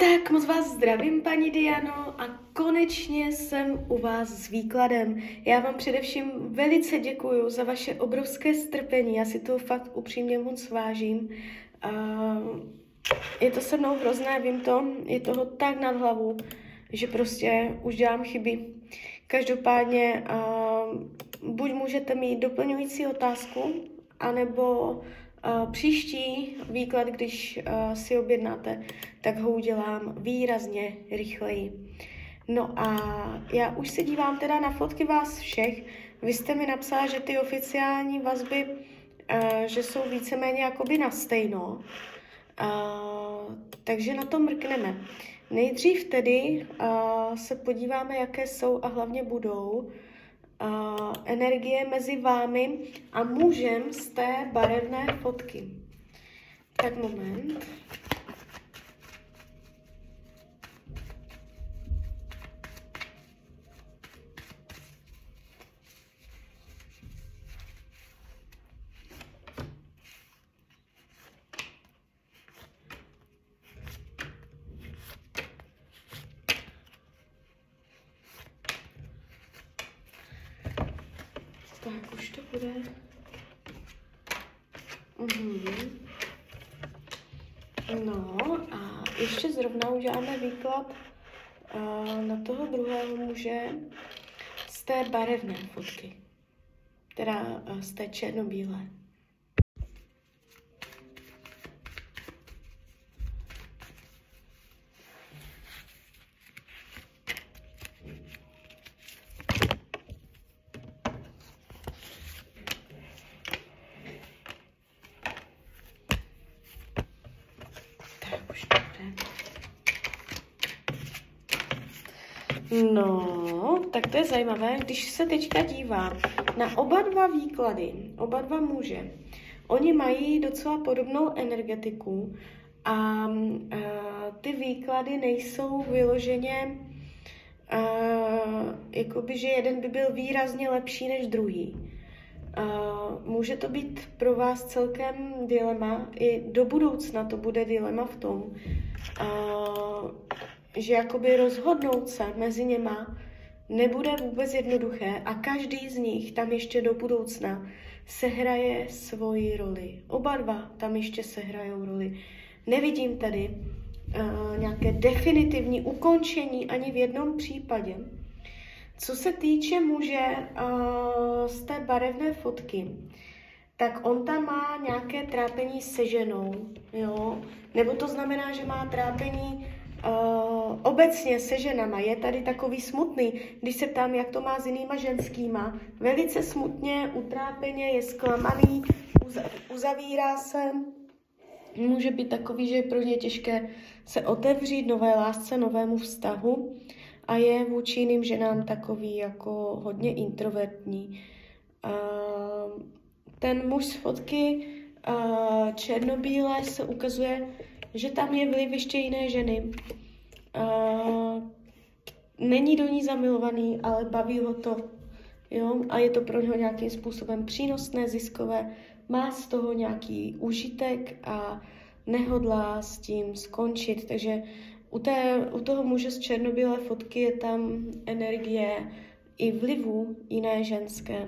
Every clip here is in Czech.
Tak moc vás zdravím, paní Diano, a konečně jsem u vás s výkladem. Já vám především velice děkuji za vaše obrovské strpení, já si to fakt upřímně moc vážím. Je to se mnou hrozné, vím to, je toho tak nad hlavu, že prostě už dělám chyby. Každopádně buď můžete mít doplňující otázku, anebo příští výklad, když si objednáte, tak ho udělám výrazně rychleji. No a já už se dívám teda na fotky vás všech. Vy jste mi napsala, že ty oficiální vazby, že jsou víceméně jakoby na stejno. Takže na to mrkneme. Nejdřív tedy se podíváme, jaké jsou a hlavně budou energie mezi vámi a mužem z té barevné fotky. Tak moment. Tak už to bude. Mhm. No a ještě zrovna uděláme výklad uh, na toho druhého muže z té barevné fotky, teda uh, z té černobílé. No, tak to je zajímavé, když se teďka dívám na oba dva výklady, oba dva muže, oni mají docela podobnou energetiku a uh, ty výklady nejsou vyloženě, uh, jakoby, že jeden by byl výrazně lepší než druhý. Uh, může to být pro vás celkem dilema, i do budoucna to bude dilema v tom, uh, že jakoby rozhodnout se mezi něma nebude vůbec jednoduché a každý z nich tam ještě do budoucna sehraje svoji roli. Oba dva tam ještě sehrajou roli. Nevidím tady uh, nějaké definitivní ukončení ani v jednom případě. Co se týče muže uh, z té barevné fotky, tak on tam má nějaké trápení se ženou, jo? Nebo to znamená, že má trápení Uh, obecně se ženama je tady takový smutný, když se ptám, jak to má s jinýma ženskýma. Velice smutně, utrápeně, je zklamaný, uzavírá se. Může být takový, že je pro ně těžké se otevřít nové lásce, novému vztahu a je vůči jiným ženám takový jako hodně introvertní. Ten muž z fotky černobílé se ukazuje, že tam je vliv ještě jiné ženy. Uh, není do ní zamilovaný, ale baví ho to. Jo? A je to pro něho nějakým způsobem přínosné, ziskové. Má z toho nějaký užitek a nehodlá s tím skončit. Takže u, té, u toho muže z černobílé fotky je tam energie i vlivu jiné ženské.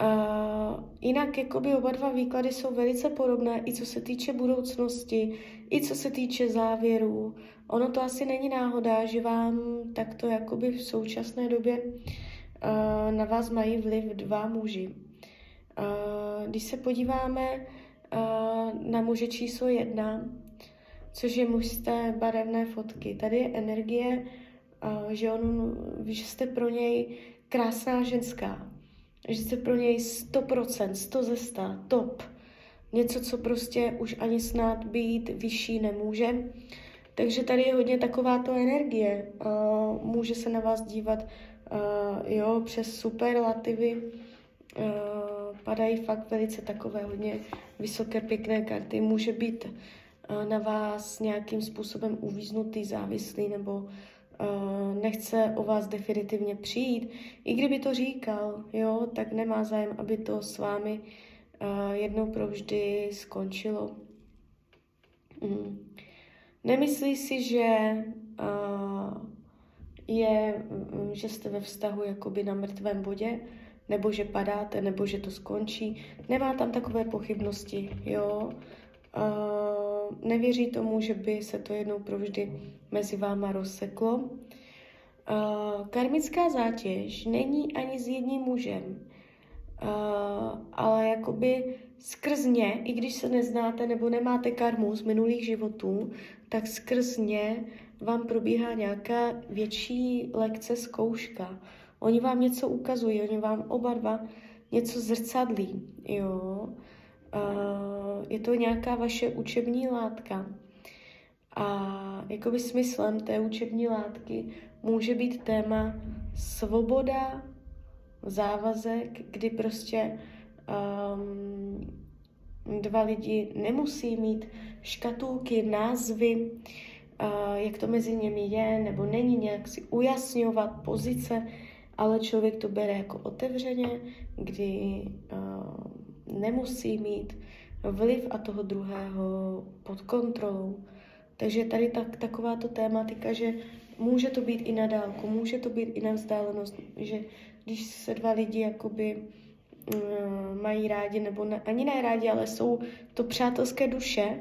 Uh, jinak jakoby oba dva výklady jsou velice podobné, i co se týče budoucnosti, i co se týče závěrů. Ono to asi není náhoda, že vám takto jakoby v současné době uh, na vás mají vliv dva muži. Uh, když se podíváme uh, na muže číslo jedna, což je muž z té barevné fotky, tady je energie, že, on, že jste pro něj krásná ženská, že jste pro něj 100%, 100 ze 100, top. Něco, co prostě už ani snad být vyšší nemůže. Takže tady je hodně takováto energie. Uh, může se na vás dívat uh, jo, přes superlativy. Uh, padají fakt velice takové hodně vysoké, pěkné karty. Může být uh, na vás nějakým způsobem uvíznutý, závislý nebo nechce o vás definitivně přijít, i kdyby to říkal, jo, tak nemá zájem, aby to s vámi jednou provždy skončilo. Mm. Nemyslí si, že je, že jste ve vztahu jakoby na mrtvém bodě, nebo že padáte, nebo že to skončí. Nemá tam takové pochybnosti, jo. Uh, nevěří tomu, že by se to jednou provždy mezi váma rozseklo. Karmická zátěž není ani s jedním mužem, ale jakoby skrz ně, i když se neznáte nebo nemáte karmu z minulých životů, tak skrz ně vám probíhá nějaká větší lekce, zkouška. Oni vám něco ukazují, oni vám oba dva něco zrcadlí, jo. Uh, je to nějaká vaše učební látka. A jakoby smyslem té učební látky může být téma svoboda, závazek, kdy prostě um, dva lidi nemusí mít škatulky, názvy, uh, jak to mezi nimi je, nebo není nějak si ujasňovat pozice, ale člověk to bere jako otevřeně, kdy uh, nemusí mít vliv a toho druhého pod kontrolou. Takže tady tak, takováto tématika, že může to být i na dálku, může to být i na vzdálenost, že když se dva lidi jakoby uh, mají rádi, nebo ne, ani ne rádi, ale jsou to přátelské duše,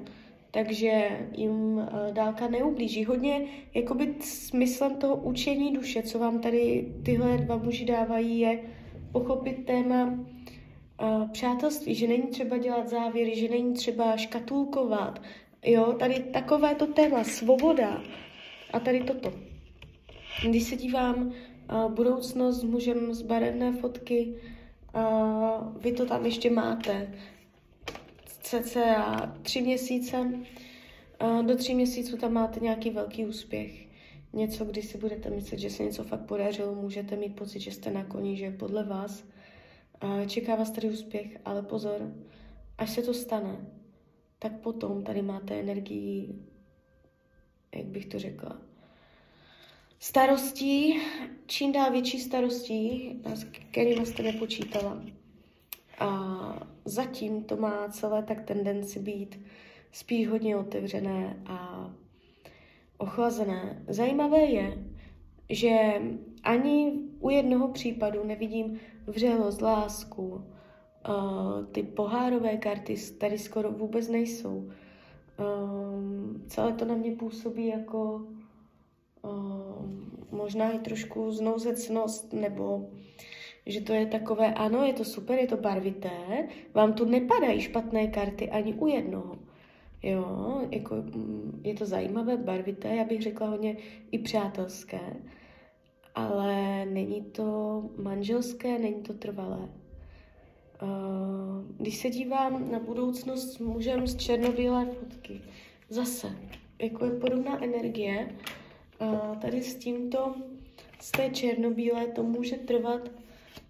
takže jim uh, dálka neublíží. Hodně jakoby smyslem toho učení duše, co vám tady tyhle dva muži dávají, je pochopit téma přátelství, že není třeba dělat závěry, že není třeba škatulkovat. Jo, tady takové to téma, svoboda a tady toto. Když se dívám uh, budoucnost s mužem z barevné fotky, uh, vy to tam ještě máte cca tři měsíce. Do tří měsíců tam máte nějaký velký úspěch. Něco, kdy si budete myslet, že se něco fakt podařilo, můžete mít pocit, že jste na koni, že podle vás čeká vás tady úspěch, ale pozor, až se to stane, tak potom tady máte energii, jak bych to řekla, starostí, čím dál větší starostí, s kterými jste nepočítala. A zatím to má celé tak tendenci být spíš hodně otevřené a ochlazené. Zajímavé je, že ani u jednoho případu nevidím vřelost, lásku. Uh, ty pohárové karty tady skoro vůbec nejsou. Um, celé to na mě působí jako um, možná i trošku znouzecnost nebo že to je takové, ano, je to super, je to barvité, vám tu nepadají špatné karty ani u jednoho. Jo, jako, mm, je to zajímavé, barvité, já bych řekla hodně i přátelské, ale není to manželské, není to trvalé. Když se dívám na budoucnost s mužem z černobílé fotky, zase, jako je podobná energie, tady s tímto, z té černobílé, to může trvat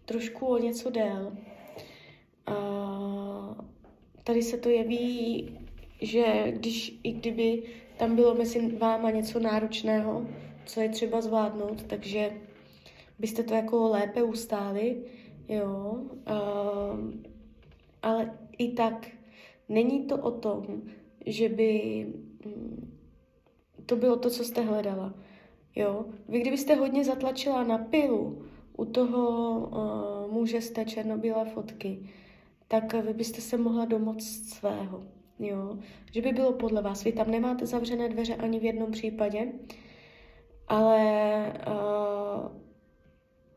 trošku o něco dél. A tady se to jeví, že když i kdyby tam bylo mezi váma něco náročného, co je třeba zvládnout, takže byste to jako lépe ustáli, jo. A, ale i tak není to o tom, že by mm, to bylo to, co jste hledala. Jo? Vy kdybyste hodně zatlačila na pilu, u toho uh, muže z té černobílé fotky, tak vy byste se mohla domoct svého. Jo? Že by bylo podle vás. Vy tam nemáte zavřené dveře ani v jednom případě, ale uh,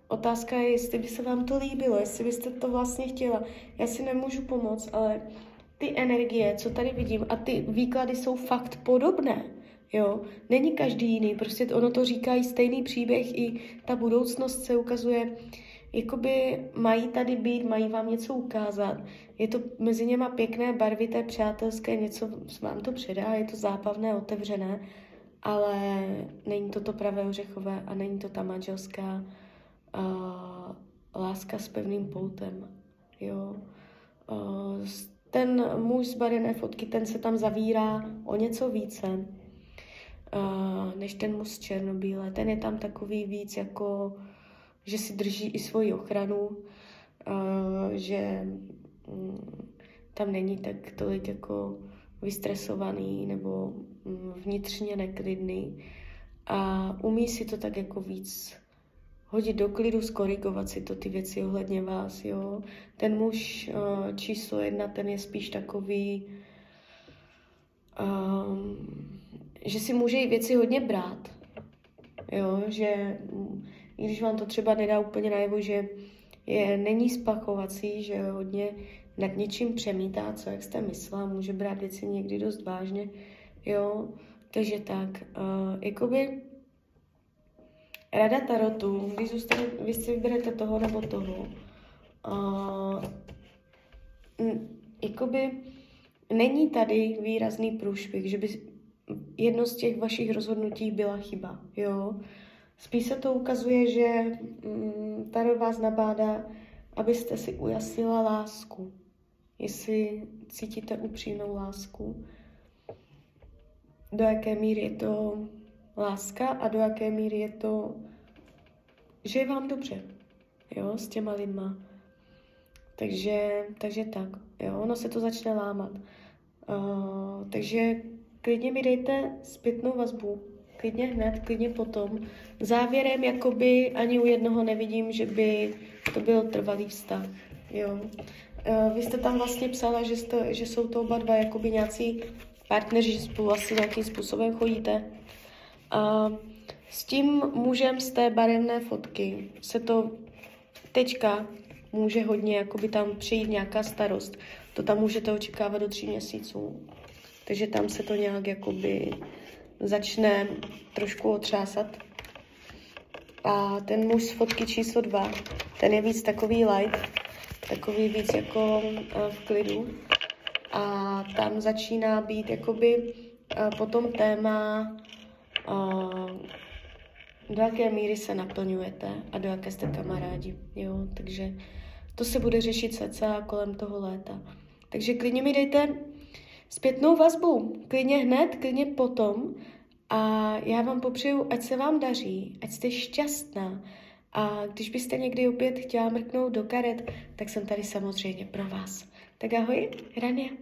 otázka je, jestli by se vám to líbilo, jestli byste to vlastně chtěla. Já si nemůžu pomoct, ale ty energie, co tady vidím, a ty výklady jsou fakt podobné. Jo, není každý jiný, prostě ono to říká i stejný příběh, i ta budoucnost se ukazuje, jakoby mají tady být, mají vám něco ukázat. Je to mezi něma pěkné, barvité, přátelské, něco vám to předá, je to zábavné, otevřené, ale není to to pravé ořechové a není to ta manželská uh, láska s pevným poutem. Jo. Uh, ten muž z barené fotky, ten se tam zavírá o něco více uh, než ten muž černobíle. Ten je tam takový víc jako, že si drží i svoji ochranu, uh, že um, tam není tak tolik jako vystresovaný nebo vnitřně neklidný a umí si to tak jako víc hodit do klidu, skorigovat si to ty věci ohledně vás, jo. Ten muž uh, číslo jedna, ten je spíš takový, um, že si může i věci hodně brát, jo, že mm, i když vám to třeba nedá úplně najevo, že je, není spakovací, že hodně nad něčím přemítá, co jak jste myslela, může brát věci někdy dost vážně, jo, takže tak, uh, jakoby rada tarotu, když zůstane, vy si vyberete toho nebo toho, uh, jakoby není tady výrazný průšvih, že by jedno z těch vašich rozhodnutí byla chyba, jo. Spíš se to ukazuje, že mm, Tarot vás nabádá, abyste si ujasnila lásku. Jestli cítíte upřímnou lásku, do jaké míry je to láska a do jaké míry je to, že je vám dobře, jo, s těma lidma. Takže, takže tak, jo, ono se to začne lámat. Uh, takže klidně mi dejte zpětnou vazbu, klidně hned, klidně potom. Závěrem jakoby ani u jednoho nevidím, že by to byl trvalý vztah, jo. Uh, vy jste tam vlastně psala, že, jste, že jsou to oba dva jakoby nějací partneři, že spolu asi nějakým způsobem chodíte. A s tím mužem z té barevné fotky se to teďka může hodně jakoby tam přijít nějaká starost. To tam můžete očekávat do tří měsíců. Takže tam se to nějak jakoby začne trošku otřásat. A ten muž z fotky číslo dva, ten je víc takový light, takový víc jako uh, v klidu. A tam začíná být jakoby uh, potom téma do jaké míry se naplňujete a do jaké jste kamarádi. Jo? Takže to se bude řešit cca kolem toho léta. Takže klidně mi dejte zpětnou vazbu, klidně hned, klidně potom a já vám popřeju, ať se vám daří, ať jste šťastná a když byste někdy opět chtěla mrknout do karet, tak jsem tady samozřejmě pro vás. Tak ahoj, Rania.